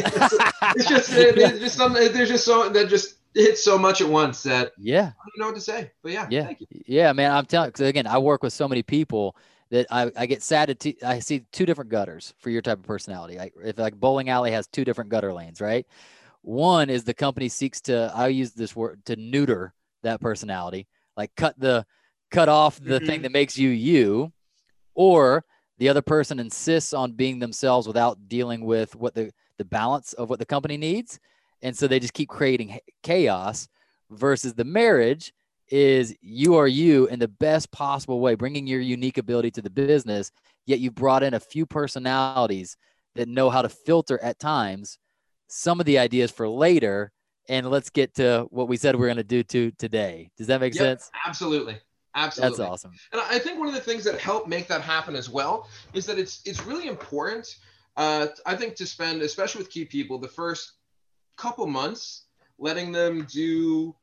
it's just there's (laughs) just some there's just so that just hits so much at once that yeah I don't know what to say. But yeah, yeah thank you. yeah man i'm telling because again i work with so many people that I, I get sad to t- i see two different gutters for your type of personality like if like bowling alley has two different gutter lanes right one is the company seeks to i use this word to neuter that personality like cut the cut off the thing Mhm. that makes you you or the other person insists on being themselves without dealing with what the the balance of what the company needs and so they just keep creating chaos versus the marriage is you are you in the best possible way bringing your unique ability to the business yet you brought in a few personalities that know how to filter at times some of the ideas for later and let's get to what we said we are going to do to today does that make Yep, sense Absolutely. Absolutely. that's awesome And I think one of the things that help make that happen as well is that it's it's really important. Uh, I think to spend, especially with key people, the first couple months letting them do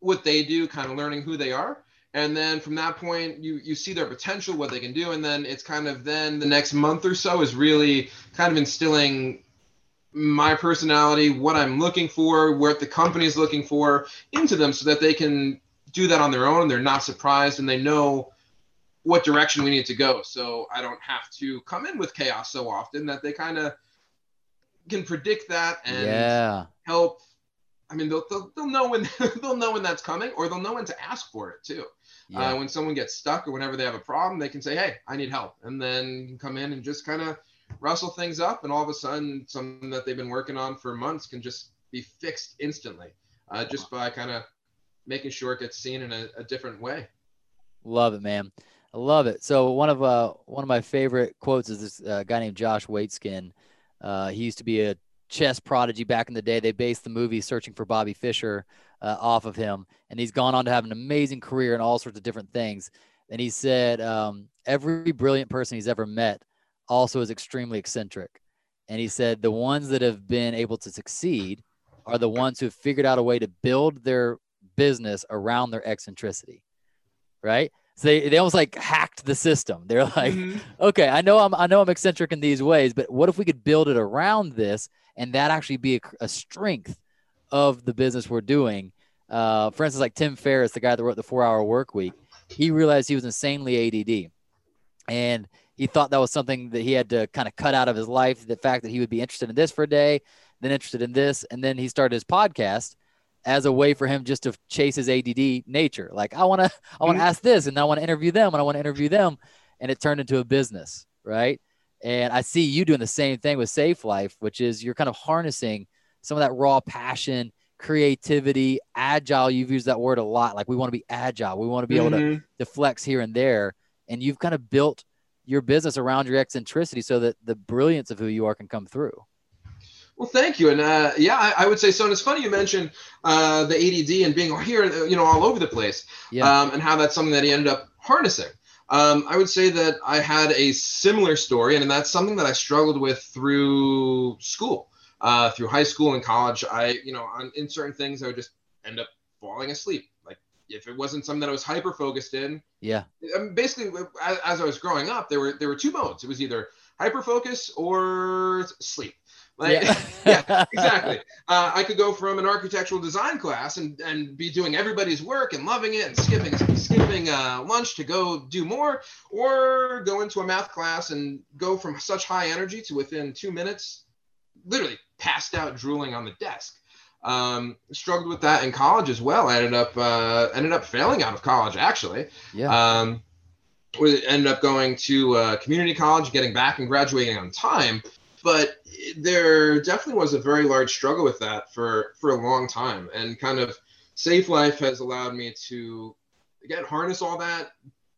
what they do, kind of learning who they are, and then from that point you you see their potential, what they can do, and then it's kind of then the next month or so is really kind of instilling my personality, what I'm looking for, what the company is looking for into them, so that they can do that on their own. They're not surprised, and they know what direction we need to go. So I don't have to come in with chaos so often that they kind of can predict that and yeah help. I mean, they'll, they'll, they'll know when (laughs) they'll know when that's coming, or they'll know when to ask for it too. yeah Uh, when someone gets stuck or whenever they have a problem, they can say, "Hey, I need help," and then come in and just kind of rustle things up, and all of a sudden, something that they've been working on for months can just be fixed instantly, uh, just by kind of making sure it gets seen in a, a different way. Love it, man. I love it. So one of uh one of my favorite quotes is this uh, guy named Josh Waitzkin. Uh, he used to be a chess prodigy back in the day. They based the movie Searching for Bobby Fischer uh, off of him, and he's gone on to have an amazing career in all sorts of different things. And he said um, every brilliant person he's ever met also is extremely eccentric. And he said the ones that have been able to succeed are the ones who have figured out a way to build their business around their eccentricity, right? So they, they almost like hacked the system. They're like, Mhm. okay, I know I'm I know I'm eccentric in these ways, but what if we could build it around this and that actually be a, a strength of the business we're doing? Uh, for instance, like Tim Ferriss, the guy that wrote the Four Hour Work Week, he realized he was insanely ADD, and he thought that was something that he had to kind of cut out of his life. The fact that he would be interested in this for a day, then interested in this, and then he started his podcast as a way for him just to chase his ADD nature. Like I want to, I want to mm-hmm. ask this, and I want to interview them, and I want to interview them, and it turned into a business, right? And I see you doing the same thing with Safe Life, which is you're kind of harnessing some of that raw passion, creativity, agile. You've used that word a lot. Like we want to be agile. We want to be able to, mm-hmm. to flex here and there. And you've kind of built your business around your eccentricity so that the brilliance of who you are can come through. Well, thank you, and uh, yeah, I, I would say so. And it's funny you mentioned uh, the ADD and being here, you know, all over the place, Yeah. um, and how that's something that he ended up harnessing. Um, I would say that I had a similar story, and that's something that I struggled with through school, uh, through high school and college. I, you know, on, in certain things, I would just end up falling asleep. Like if it wasn't something that I was hyper focused in, yeah. I mean, basically, as, as I was growing up, there were there were two modes. It was either hyper focus or sleep. Like, yeah, (laughs) yeah exactly. (laughs) Uh, I could go from an architectural design class and, and be doing everybody's work and loving it and skipping skipping uh, lunch to go do more, or go into a math class and go from such high energy to within two minutes, literally passed out drooling on the desk. Um, struggled with that in college as well. I ended up uh, ended up failing out of college actually. Yeah. Um, we ended up going to uh, community college, getting back and graduating on time. But there definitely was a very large struggle with that for for a long time, and kind of Safe Life has allowed me to again harness all that,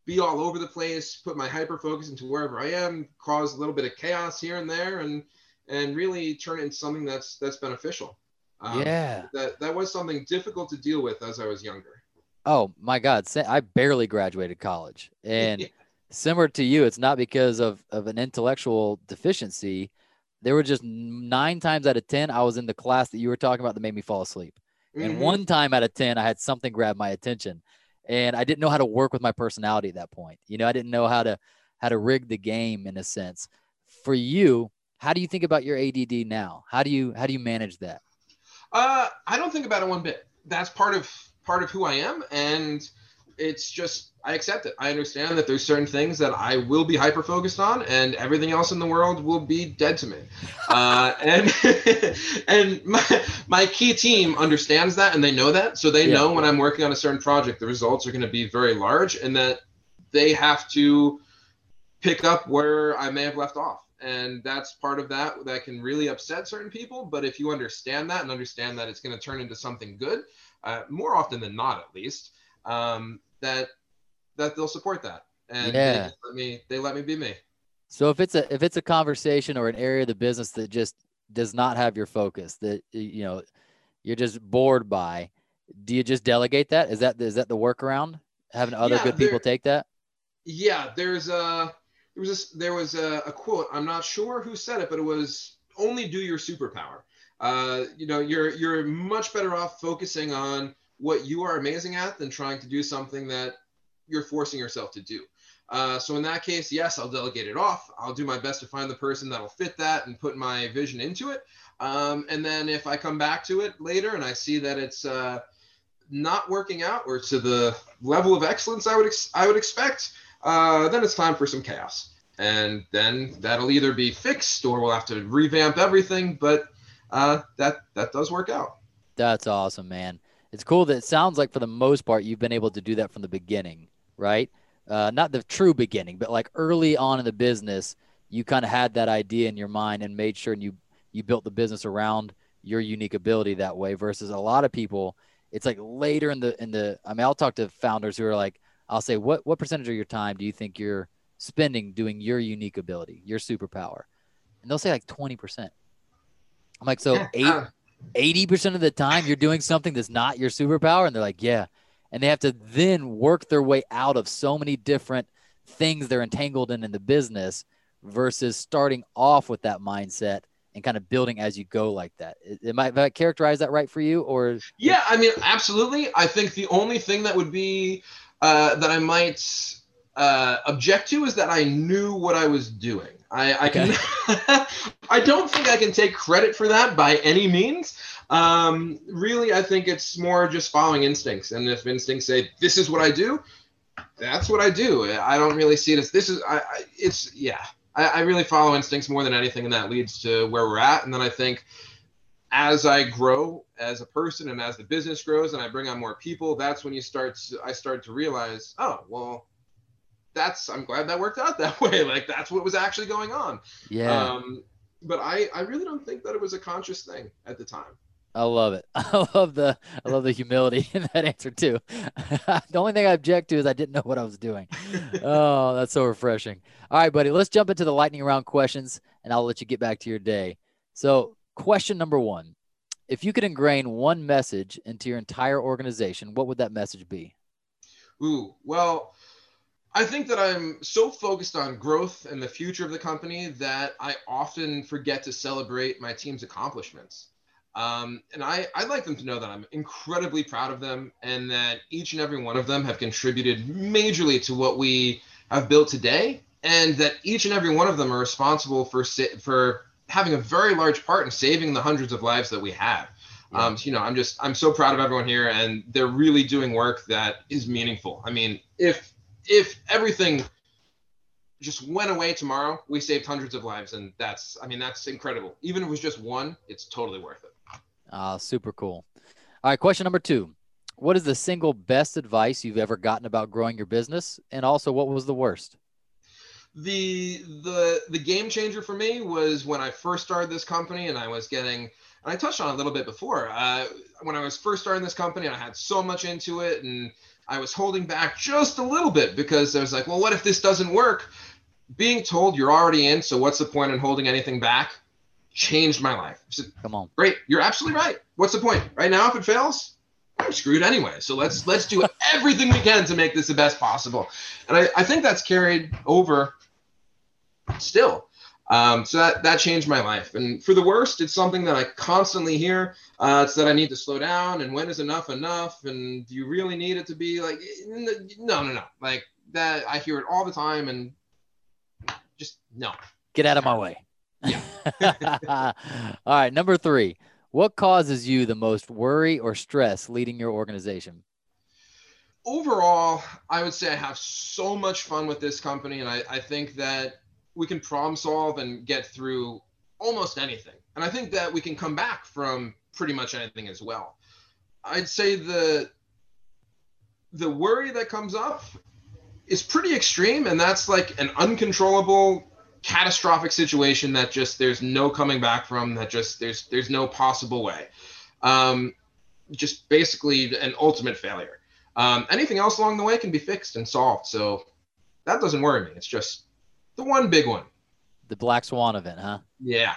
be all over the place, put my hyper focus into wherever I am, cause a little bit of chaos here and there, and and really turn it into something that's that's beneficial. Um, yeah. That that was something difficult to deal with as I was younger. Oh my God! I barely graduated college, and (laughs) similar to you, it's not because of of an intellectual deficiency. There were just nine times out of ten I was in the class that you were talking about that made me fall asleep, mm-hmm. and one time out of ten I had something grab my attention, and I didn't know how to work with my personality at that point. You know, I didn't know how to how to rig the game in a sense. For you, how do you think about your ADD now? How do you how do you manage that? Uh, I don't think about it one bit. That's part of part of who I am, and it's just I accept it. I understand that there's certain things that I will be hyper focused on, and everything else in the world will be dead to me. (laughs) Uh, and (laughs) and my, my key team understands that, and they know that, so they yeah. know when I'm working on a certain project, the results are going to be very large, and that they have to pick up where I may have left off and that's part of that that can really upset certain people but if you understand that and understand that it's going to turn into something good uh, more often than not at least um, that that they'll support that and yeah. they let me they let me be me so if it's a if it's a conversation or an area of the business that just does not have your focus that you know you're just bored by do you just delegate that is that is that the workaround having other yeah, good people take that yeah there's a there was a, there was a, a, quote. I'm not sure who said it, but it was only do your superpower. Uh, you know, you're you're much better off focusing on what you are amazing at than trying to do something that you're forcing yourself to do. Uh, so in that case, yes, I'll delegate it off. I'll do my best to find the person that'll fit that and put my vision into it. Um, and then if I come back to it later and I see that it's uh, not working out or to the level of excellence I would ex- I would expect, uh, then it's time for some chaos. And then that'll either be fixed or we'll have to revamp everything. But uh, that that does work out. That's awesome, man. It's cool that it sounds like for the most part you've been able to do that from the beginning, right? Uh, not the true beginning, but like early on in the business, you kind of had that idea in your mind and made sure and you you built the business around your unique ability that way. Versus a lot of people, it's like later in the in the. I mean, I'll talk to founders who are like, I'll say, what what percentage of your time do you think you're spending doing your unique ability, your superpower? And they'll say like 20%. I'm like, so eight, 80% of the time you're doing something that's not your superpower? And they're like, yeah. And they have to then work their way out of so many different things they're entangled in in the business versus starting off with that mindset and kind of building as you go like that. Am I, have I characterize that right for you or? Yeah, I mean, absolutely. I think the only thing that would be uh, that I might uh, object to is that I knew what I was doing. I, I can. (laughs) I don't think I can take credit for that by any means. Um, really, I think it's more just following instincts, and if instincts say this is what I do, that's what I do. I don't really see it as this is. I, I it's yeah. I, I really follow instincts more than anything, and that leads to where we're at. And then I think as I grow as a person and as the business grows and I bring on more people, that's when you start to, I start to realize, oh, well, that's I'm glad that worked out (laughs) that way. Like that's what was actually going on. Yeah. Um, but I I really don't think that it was a conscious thing at the time. I love it. (laughs) I love the I love the humility (laughs) in that answer too. the only thing I object to is I didn't know what I was doing. oh, that's so refreshing. All right, buddy, let's jump into the lightning round questions and I'll let you get back to your day. So, question number 1. If you could ingrain one message into your entire organization, what would that message be? Ooh, well, I think that I'm so focused on growth and the future of the company that I often forget to celebrate my team's accomplishments. Um, and I, I'd like them to know that I'm incredibly proud of them and that each and every one of them have contributed majorly to what we have built today and that each and every one of them are responsible for, for having a very large part in saving the hundreds of lives that we have. Yeah. Um, so, you know, I'm just I'm so proud of everyone here, and they're really doing work that is meaningful. I mean, if if everything just went away tomorrow, we saved hundreds of lives, and that's I mean that's incredible. Even if it was just one, it's totally worth it. Ah, uh, super cool. All right, question number two. What is the single best advice you've ever gotten about growing your business? And also what was the worst? The the the game changer for me was when I first started this company and I was getting and I touched on it a little bit before. Uh, when I was first starting this company, I had so much into it and I was holding back just a little bit because I was like, well, what if this doesn't work? Being told you're already in, so what's the point in holding anything back? Changed my life. Said, Come on. Great. You're absolutely right. What's the point? Right now, if it fails, I'm screwed anyway. So let's let's do (laughs) everything we can to make this the best possible. And I, I think that's carried over still. Um, so that that changed my life. And for the worst, it's something that I constantly hear. Uh, it's that I need to slow down, and when is enough enough? And do you really need it to be like no, no, no, like that? I hear it all the time, and just no. Get out of my way. Yeah. (laughs) all right, number three. What causes you the most worry or stress leading your organization? Overall, I would say I have so much fun with this company, and I, I think that we can problem solve and get through almost anything. And I think that we can come back from pretty much anything as well. I'd say the the worry that comes up is pretty extreme and that's like an uncontrollable catastrophic situation that just there's no coming back from that just there's there's no possible way um, just basically an ultimate failure um, anything else along the way can be fixed and solved so that doesn't worry me it's just the one big one. The black swan event, huh? Yeah.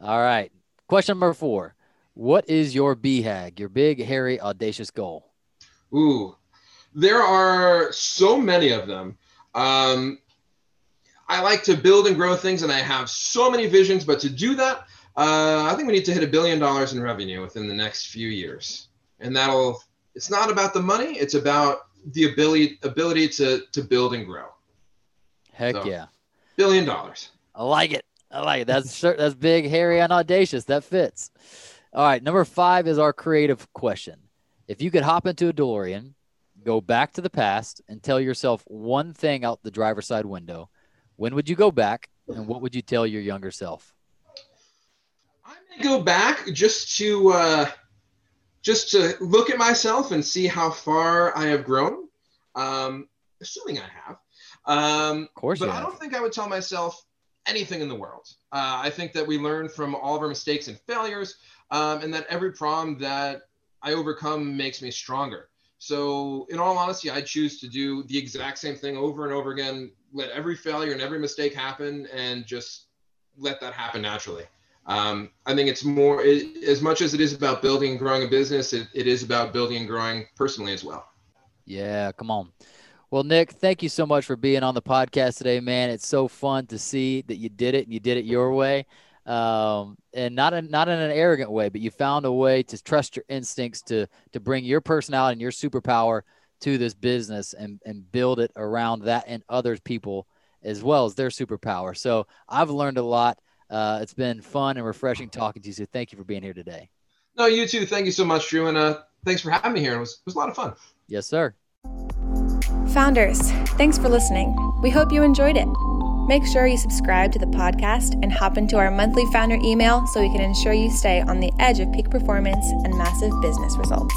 All right. Question number four. What is your BHAG, your big, hairy, audacious goal? Ooh, there are so many of them. Um, I like to build and grow things, and I have so many visions. But to do that, uh, I think we need to hit a billion dollars in revenue within the next few years, and that'll. It's not about the money; it's about the ability ability to to build and grow. Heck so, yeah! Billion dollars. I like it. I like it. That's that's big, hairy, and audacious. That fits. All right, number five is our creative question. If you could hop into a DeLorean, go back to the past, and tell yourself one thing out the driver's side window, when would you go back, and what would you tell your younger self? I may go back just to uh, just to look at myself and see how far I have grown. Um, assuming I have. Um, of course, but I don't think I would tell myself anything in the world. Uh, I think that we learn from all of our mistakes and failures, um, and that every problem that I overcome makes me stronger. So, in all honesty, I choose to do the exact same thing over and over again. Let every failure and every mistake happen, and just let that happen naturally. Um, I think it's more it, as much as it is about building and growing a business, it, it is about building and growing personally as well. Yeah, come on. Well, Nick, thank you so much for being on the podcast today, man. It's so fun to see that you did it and you did it your way. Um, and not in, not in an arrogant way, but you found a way to trust your instincts to to bring your personality and your superpower to this business and and build it around that and other people as well as their superpower. So I've learned a lot. Uh, it's been fun and refreshing talking to you. So thank you for being here today. No, you too. Thank you so much, Drew, and uh, thanks for having me here. It was it was a lot of fun. Yes, sir. Founders, thanks for listening. We hope you enjoyed it. Make sure you subscribe to the podcast and hop into our monthly founder email so we can ensure you stay on the edge of peak performance and massive business results.